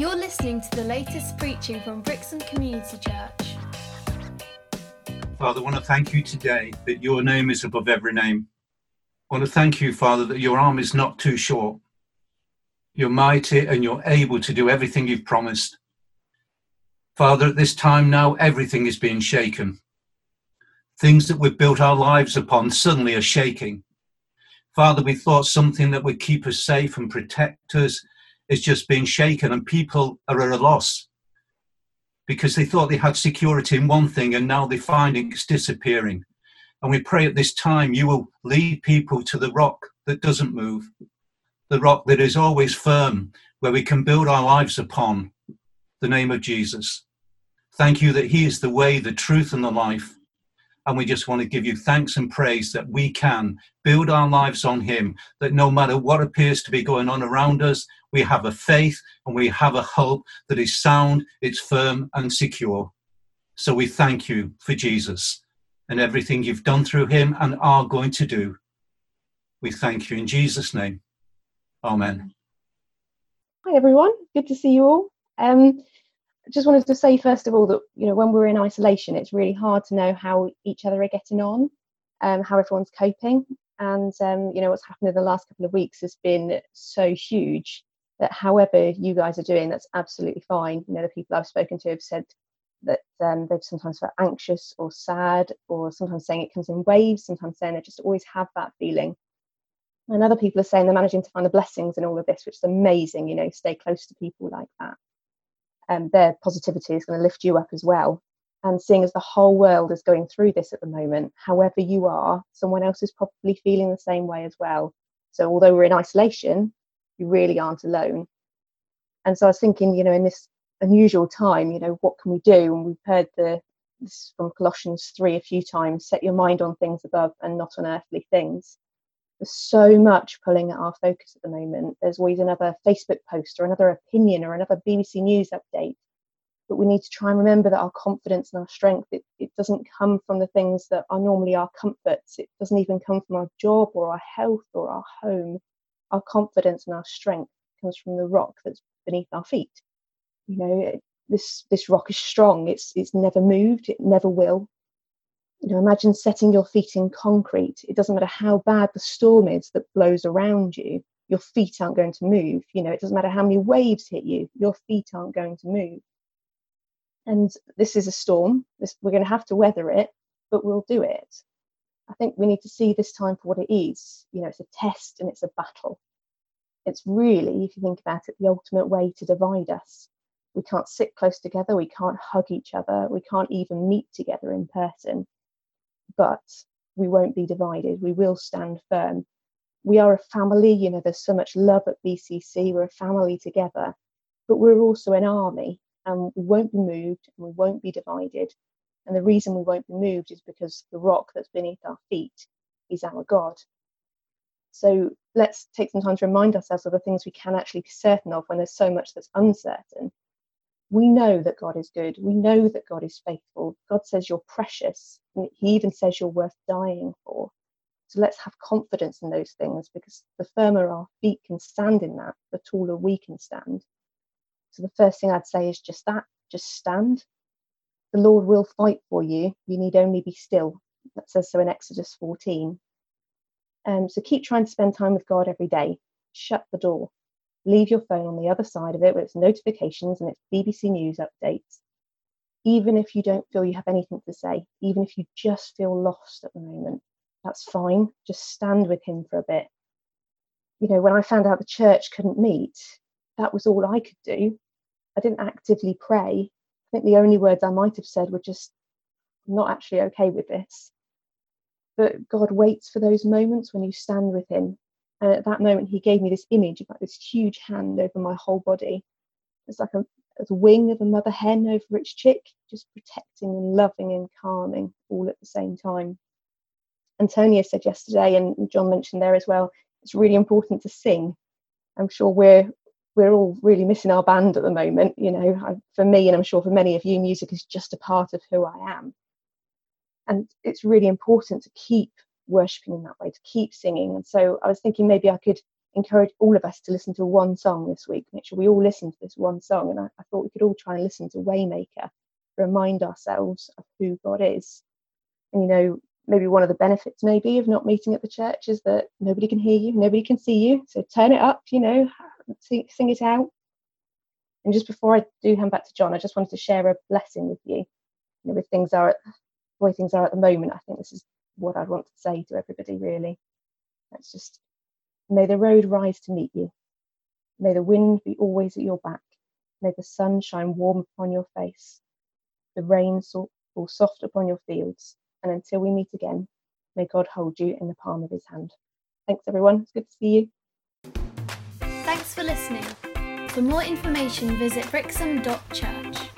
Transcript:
You're listening to the latest preaching from Brixham Community Church. Father, I want to thank you today that your name is above every name. I want to thank you, Father, that your arm is not too short. You're mighty and you're able to do everything you've promised. Father, at this time now, everything is being shaken. Things that we've built our lives upon suddenly are shaking. Father, we thought something that would keep us safe and protect us is just being shaken, and people are at a loss because they thought they had security in one thing and now they find it's disappearing. And we pray at this time you will lead people to the rock that doesn't move, the rock that is always firm, where we can build our lives upon the name of Jesus. Thank you that He is the way, the truth, and the life. And we just want to give you thanks and praise that we can build our lives on Him, that no matter what appears to be going on around us, we have a faith and we have a hope that is sound, it's firm, and secure. So we thank you for Jesus and everything you've done through Him and are going to do. We thank you in Jesus' name. Amen. Hi, everyone. Good to see you all. Um, just wanted to say first of all that you know when we're in isolation, it's really hard to know how each other are getting on, um, how everyone's coping, and um, you know what's happened in the last couple of weeks has been so huge that however you guys are doing, that's absolutely fine. You know the people I've spoken to have said that um, they've sometimes felt anxious or sad, or sometimes saying it comes in waves, sometimes saying they just always have that feeling. And other people are saying they're managing to find the blessings in all of this, which is amazing. You know, stay close to people like that um, their positivity is going to lift you up as well. And seeing as the whole world is going through this at the moment, however you are, someone else is probably feeling the same way as well. So although we're in isolation, you really aren't alone. And so I was thinking, you know, in this unusual time, you know, what can we do? And we've heard the this from Colossians 3 a few times set your mind on things above and not on earthly things. There's so much pulling at our focus at the moment. There's always another Facebook post or another opinion or another BBC News update. But we need to try and remember that our confidence and our strength, it, it doesn't come from the things that are normally our comforts. It doesn't even come from our job or our health or our home. Our confidence and our strength comes from the rock that's beneath our feet. You know, this this rock is strong. It's it's never moved. It never will you know, imagine setting your feet in concrete. It doesn't matter how bad the storm is that blows around you, your feet aren't going to move. You know, it doesn't matter how many waves hit you, your feet aren't going to move. And this is a storm. This, we're going to have to weather it, but we'll do it. I think we need to see this time for what it is. You know, it's a test and it's a battle. It's really, if you think about it, the ultimate way to divide us. We can't sit close together, we can't hug each other, we can't even meet together in person but we won't be divided. We will stand firm. We are a family, you know, there's so much love at BCC, we're a family together, but we're also an army and we won't be moved and we won't be divided. And the reason we won't be moved is because the rock that's beneath our feet is our God. So let's take some time to remind ourselves of the things we can actually be certain of when there's so much that's uncertain we know that God is good. We know that God is faithful. God says you're precious. He even says you're worth dying for. So let's have confidence in those things because the firmer our feet can stand in that, the taller we can stand. So the first thing I'd say is just that, just stand. The Lord will fight for you. You need only be still. That says so in Exodus 14. Um, so keep trying to spend time with God every day. Shut the door leave your phone on the other side of it with its notifications and its BBC News updates. Even if you don't feel you have anything to say, even if you just feel lost at the moment, that's fine. Just stand with him for a bit. You know, when I found out the church couldn't meet, that was all I could do. I didn't actively pray. I think the only words I might have said were just, not actually okay with this. But God waits for those moments when you stand with Him and at that moment, he gave me this image of like this huge hand over my whole body. It's like a, a wing of a mother hen over its chick, just protecting and loving and calming all at the same time. Antonia said yesterday, and John mentioned there as well, it's really important to sing. I'm sure we're we're all really missing our band at the moment. You know, I, for me, and I'm sure for many of you, music is just a part of who I am. And it's really important to keep worshipping in that way, to keep singing. And so I was thinking maybe I could encourage all of us to listen to one song this week. Make sure we all listen to this one song. And I, I thought we could all try and listen to Waymaker, remind ourselves of who God is. And you know, maybe one of the benefits maybe of not meeting at the church is that nobody can hear you, nobody can see you. So turn it up, you know, sing, sing it out. And just before I do hand back to John, I just wanted to share a blessing with you. You know, with things are the way things are at the moment, I think this is what I'd want to say to everybody really. Let's just may the road rise to meet you. May the wind be always at your back. May the sun shine warm upon your face. The rain fall soft upon your fields. And until we meet again, may God hold you in the palm of his hand. Thanks, everyone. It's good to see you. Thanks for listening. For more information, visit brixham.church.